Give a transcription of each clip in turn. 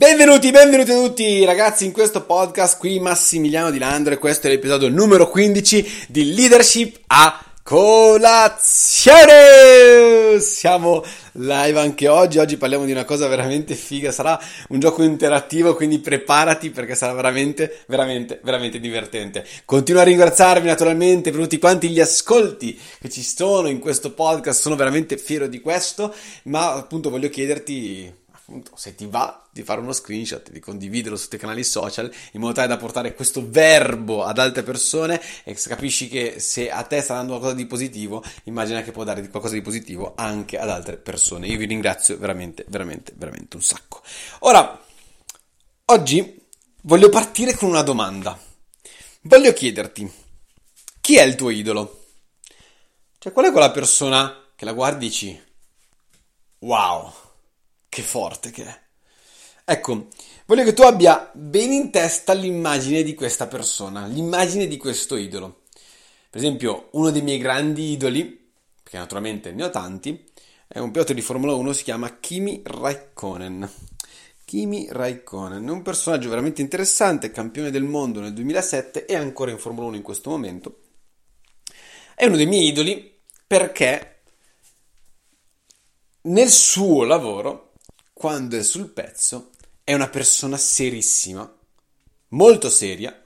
Benvenuti, benvenuti a tutti ragazzi in questo podcast, qui Massimiliano Di Landro e questo è l'episodio numero 15 di Leadership a colazione! Siamo live anche oggi, oggi parliamo di una cosa veramente figa, sarà un gioco interattivo, quindi preparati perché sarà veramente, veramente, veramente divertente. Continuo a ringraziarvi naturalmente per tutti quanti gli ascolti che ci sono in questo podcast, sono veramente fiero di questo, ma appunto voglio chiederti appunto, se ti va di fare uno screenshot, di condividerlo sui tuoi canali social, in modo tale da portare questo verbo ad altre persone e capisci che se a te sta dando qualcosa di positivo, immagina che può dare qualcosa di positivo anche ad altre persone. Io vi ringrazio veramente, veramente, veramente un sacco. Ora, oggi voglio partire con una domanda. Voglio chiederti, chi è il tuo idolo? Cioè, qual è quella persona che la guardi e dici, wow, che forte che è. Ecco, voglio che tu abbia ben in testa l'immagine di questa persona, l'immagine di questo idolo. Per esempio, uno dei miei grandi idoli, perché naturalmente ne ho tanti, è un pilota di Formula 1, si chiama Kimi Raikkonen. Kimi Raikkonen è un personaggio veramente interessante, campione del mondo nel 2007 e ancora in Formula 1 in questo momento. È uno dei miei idoli perché nel suo lavoro quando è sul pezzo, è una persona serissima, molto seria,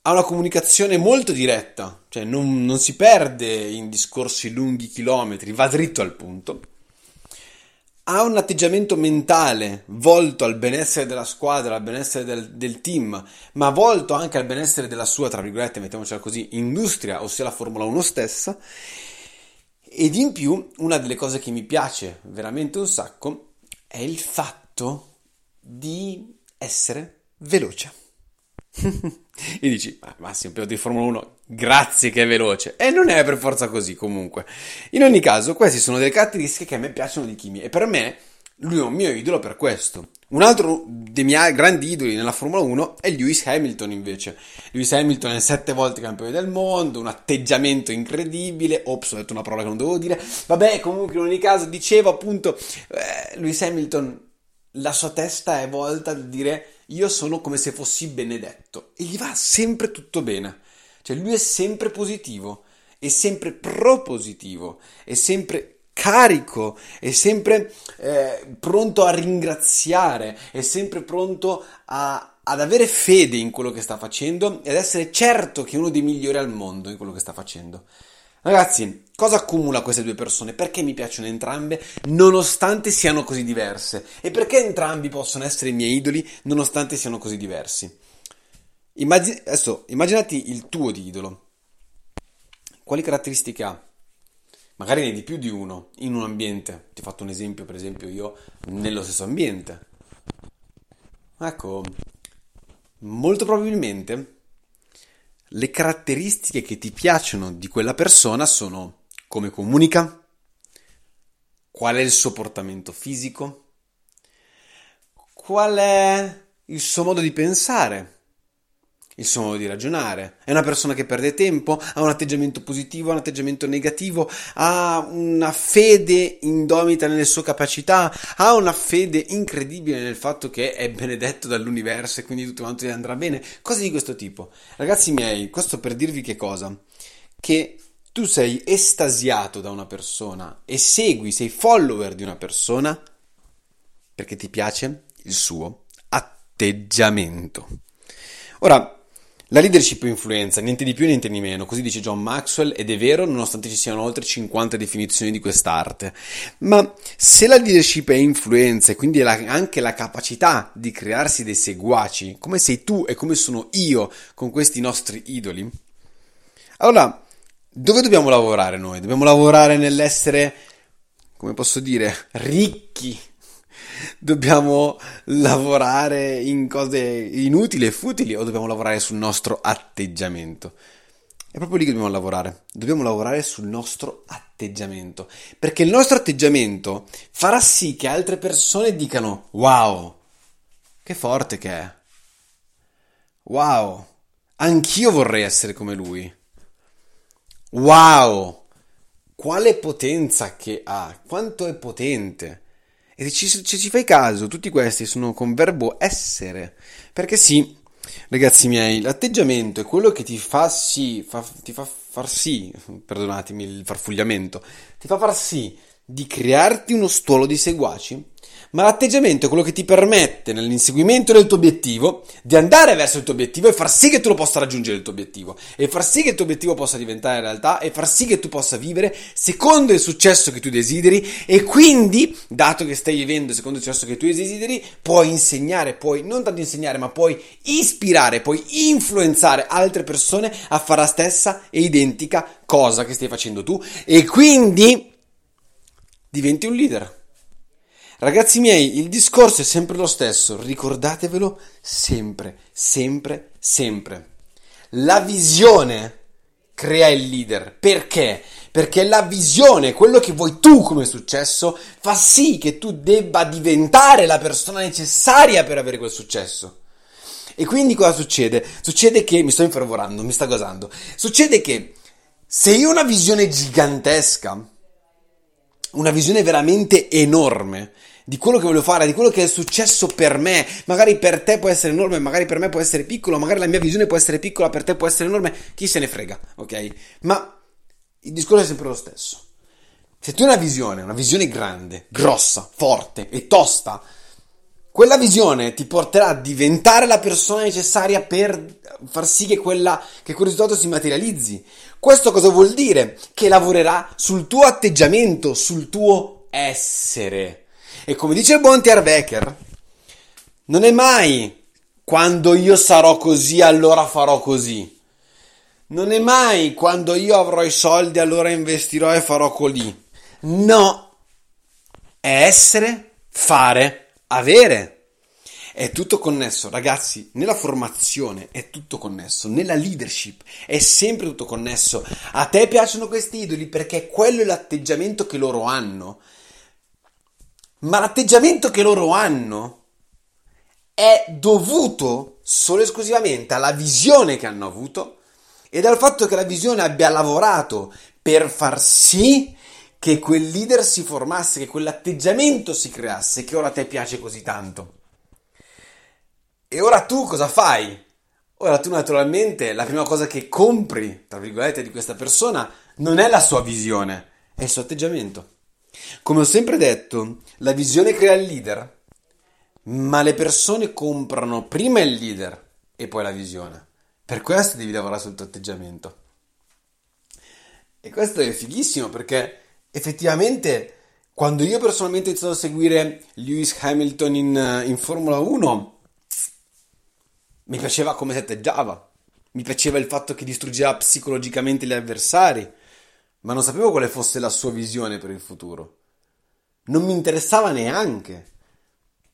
ha una comunicazione molto diretta, cioè non, non si perde in discorsi lunghi chilometri, va dritto al punto. Ha un atteggiamento mentale volto al benessere della squadra, al benessere del, del team, ma volto anche al benessere della sua, tra virgolette, mettiamocela così, industria, ossia la Formula 1 stessa. Ed in più, una delle cose che mi piace veramente un sacco è il fatto di essere veloce. e dici, ma Massimo, pilota di Formula 1, grazie che è veloce. E non è per forza così comunque. In ogni caso, queste sono delle caratteristiche che a me piacciono di Kimi e per me lui è un mio idolo per questo. Un altro dei miei grandi idoli nella Formula 1 è Lewis Hamilton invece. Lewis Hamilton è sette volte campione del mondo, un atteggiamento incredibile. Ops, ho detto una parola che non dovevo dire. Vabbè, comunque in ogni caso dicevo appunto, eh, Lewis Hamilton, la sua testa è volta a dire io sono come se fossi benedetto e gli va sempre tutto bene. Cioè lui è sempre positivo, è sempre propositivo, è sempre carico, è sempre eh, pronto a ringraziare, è sempre pronto a, ad avere fede in quello che sta facendo ed essere certo che è uno dei migliori al mondo in quello che sta facendo. Ragazzi, cosa accumula queste due persone? Perché mi piacciono entrambe, nonostante siano così diverse? E perché entrambi possono essere i miei idoli, nonostante siano così diversi? Immagin- adesso, immaginati il tuo idolo. Quali caratteristiche ha? Magari ne hai di più di uno in un ambiente. Ti ho fatto un esempio, per esempio, io nello stesso ambiente. Ecco, molto probabilmente le caratteristiche che ti piacciono di quella persona sono come comunica, qual è il suo portamento fisico, qual è il suo modo di pensare il suo modo di ragionare. È una persona che perde tempo, ha un atteggiamento positivo, ha un atteggiamento negativo, ha una fede indomita nelle sue capacità, ha una fede incredibile nel fatto che è benedetto dall'universo e quindi tutto quanto gli andrà bene. Cose di questo tipo. Ragazzi miei, questo per dirvi che cosa? Che tu sei estasiato da una persona e segui, sei follower di una persona perché ti piace il suo atteggiamento. Ora, la leadership influenza, niente di più niente di meno, così dice John Maxwell ed è vero nonostante ci siano oltre 50 definizioni di quest'arte. Ma se la leadership è influenza e quindi è la, anche la capacità di crearsi dei seguaci, come sei tu e come sono io con questi nostri idoli, allora dove dobbiamo lavorare noi? Dobbiamo lavorare nell'essere, come posso dire, ricchi dobbiamo lavorare in cose inutili e futili o dobbiamo lavorare sul nostro atteggiamento? È proprio lì che dobbiamo lavorare. Dobbiamo lavorare sul nostro atteggiamento. Perché il nostro atteggiamento farà sì che altre persone dicano: Wow, che forte che è. Wow, anch'io vorrei essere come lui. Wow, quale potenza che ha, quanto è potente. E se ci, ci fai caso, tutti questi sono con verbo essere. Perché sì, ragazzi miei, l'atteggiamento è quello che ti fa sì, fa, ti fa far sì, perdonatemi il farfugliamento, ti fa far sì di crearti uno stuolo di seguaci ma l'atteggiamento è quello che ti permette nell'inseguimento del tuo obiettivo di andare verso il tuo obiettivo e far sì che tu lo possa raggiungere il tuo obiettivo e far sì che il tuo obiettivo possa diventare realtà e far sì che tu possa vivere secondo il successo che tu desideri e quindi, dato che stai vivendo secondo il successo che tu desideri, puoi insegnare, puoi non tanto insegnare, ma puoi ispirare, puoi influenzare altre persone a fare la stessa e identica cosa che stai facendo tu e quindi diventi un leader. Ragazzi miei, il discorso è sempre lo stesso, ricordatevelo sempre, sempre, sempre. La visione crea il leader. Perché? Perché la visione, quello che vuoi tu come successo, fa sì che tu debba diventare la persona necessaria per avere quel successo. E quindi cosa succede? Succede che mi sto infervorando, mi sta gasando. Succede che se io ho una visione gigantesca, una visione veramente enorme, di quello che voglio fare, di quello che è successo per me. Magari per te può essere enorme, magari per me può essere piccolo, magari la mia visione può essere piccola, per te può essere enorme, chi se ne frega, ok? Ma il discorso è sempre lo stesso. Se tu hai una visione, una visione grande, grossa, forte e tosta, quella visione ti porterà a diventare la persona necessaria per far sì che, quella, che quel risultato si materializzi. Questo cosa vuol dire? Che lavorerà sul tuo atteggiamento, sul tuo essere. E come dice il buon Becker, non è mai quando io sarò così, allora farò così. Non è mai quando io avrò i soldi, allora investirò e farò così. No, è essere, fare, avere. È tutto connesso, ragazzi, nella formazione è tutto connesso, nella leadership è sempre tutto connesso. A te piacciono questi idoli perché quello è l'atteggiamento che loro hanno ma l'atteggiamento che loro hanno è dovuto solo e esclusivamente alla visione che hanno avuto e dal fatto che la visione abbia lavorato per far sì che quel leader si formasse, che quell'atteggiamento si creasse, che ora a te piace così tanto. E ora tu cosa fai? Ora tu naturalmente la prima cosa che compri, tra virgolette, di questa persona non è la sua visione, è il suo atteggiamento. Come ho sempre detto, la visione crea il leader, ma le persone comprano prima il leader e poi la visione. Per questo devi lavorare sul tuo atteggiamento. E questo è fighissimo perché effettivamente quando io personalmente ho iniziato a seguire Lewis Hamilton in, in Formula 1 mi piaceva come si atteggiava, mi piaceva il fatto che distruggeva psicologicamente gli avversari, ma non sapevo quale fosse la sua visione per il futuro. Non mi interessava neanche.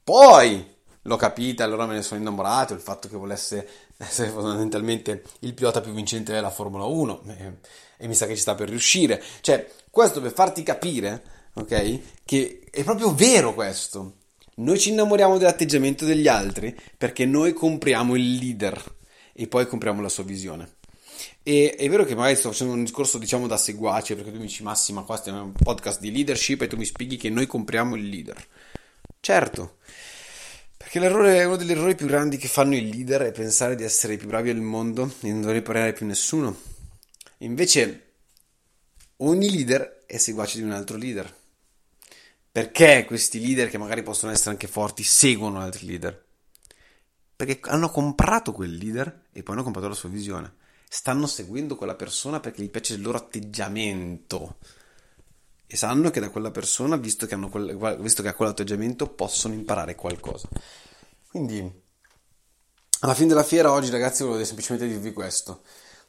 Poi l'ho capita, allora me ne sono innamorato, il fatto che volesse essere fondamentalmente il pilota più vincente della Formula 1 e, e mi sa che ci sta per riuscire. Cioè, questo per farti capire, ok, che è proprio vero questo. Noi ci innamoriamo dell'atteggiamento degli altri perché noi compriamo il leader e poi compriamo la sua visione. E è vero che magari sto facendo un discorso, diciamo, da seguace, perché tu mi dici, Massima, qua stiamo un podcast di leadership e tu mi spieghi che noi compriamo il leader. Certo, perché l'errore è uno degli errori più grandi che fanno i leader è pensare di essere i più bravi al mondo e non dover imparare più nessuno. Invece, ogni leader è seguace di un altro leader. Perché questi leader, che magari possono essere anche forti, seguono altri leader? Perché hanno comprato quel leader e poi hanno comprato la sua visione stanno seguendo quella persona perché gli piace il loro atteggiamento e sanno che da quella persona, visto che, quel, visto che ha quell'atteggiamento, possono imparare qualcosa. Quindi, alla fine della fiera, oggi, ragazzi, volevo semplicemente dirvi questo.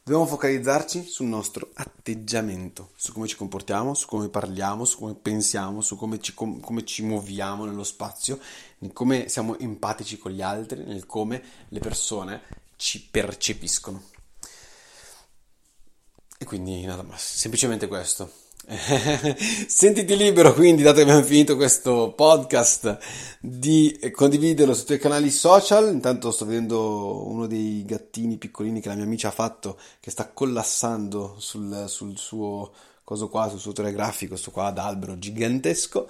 Dobbiamo focalizzarci sul nostro atteggiamento, su come ci comportiamo, su come parliamo, su come pensiamo, su come ci, com- come ci muoviamo nello spazio, in come siamo empatici con gli altri, nel come le persone ci percepiscono. E quindi nada, ma semplicemente questo. Sentiti libero quindi, dato che abbiamo finito questo podcast, di condividerlo sui tuoi canali social. Intanto sto vedendo uno dei gattini piccolini che la mia amica ha fatto, che sta collassando sul, sul suo coso qua, sul suo telegrafico, sto qua ad albero gigantesco.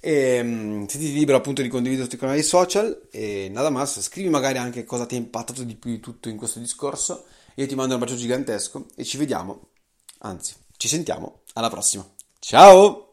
E, um, sentiti libero appunto di condividere tutti i canali social e nada más, scrivi magari anche cosa ti ha impattato di più di tutto in questo discorso. Io ti mando un bacio gigantesco e ci vediamo, anzi, ci sentiamo alla prossima. Ciao!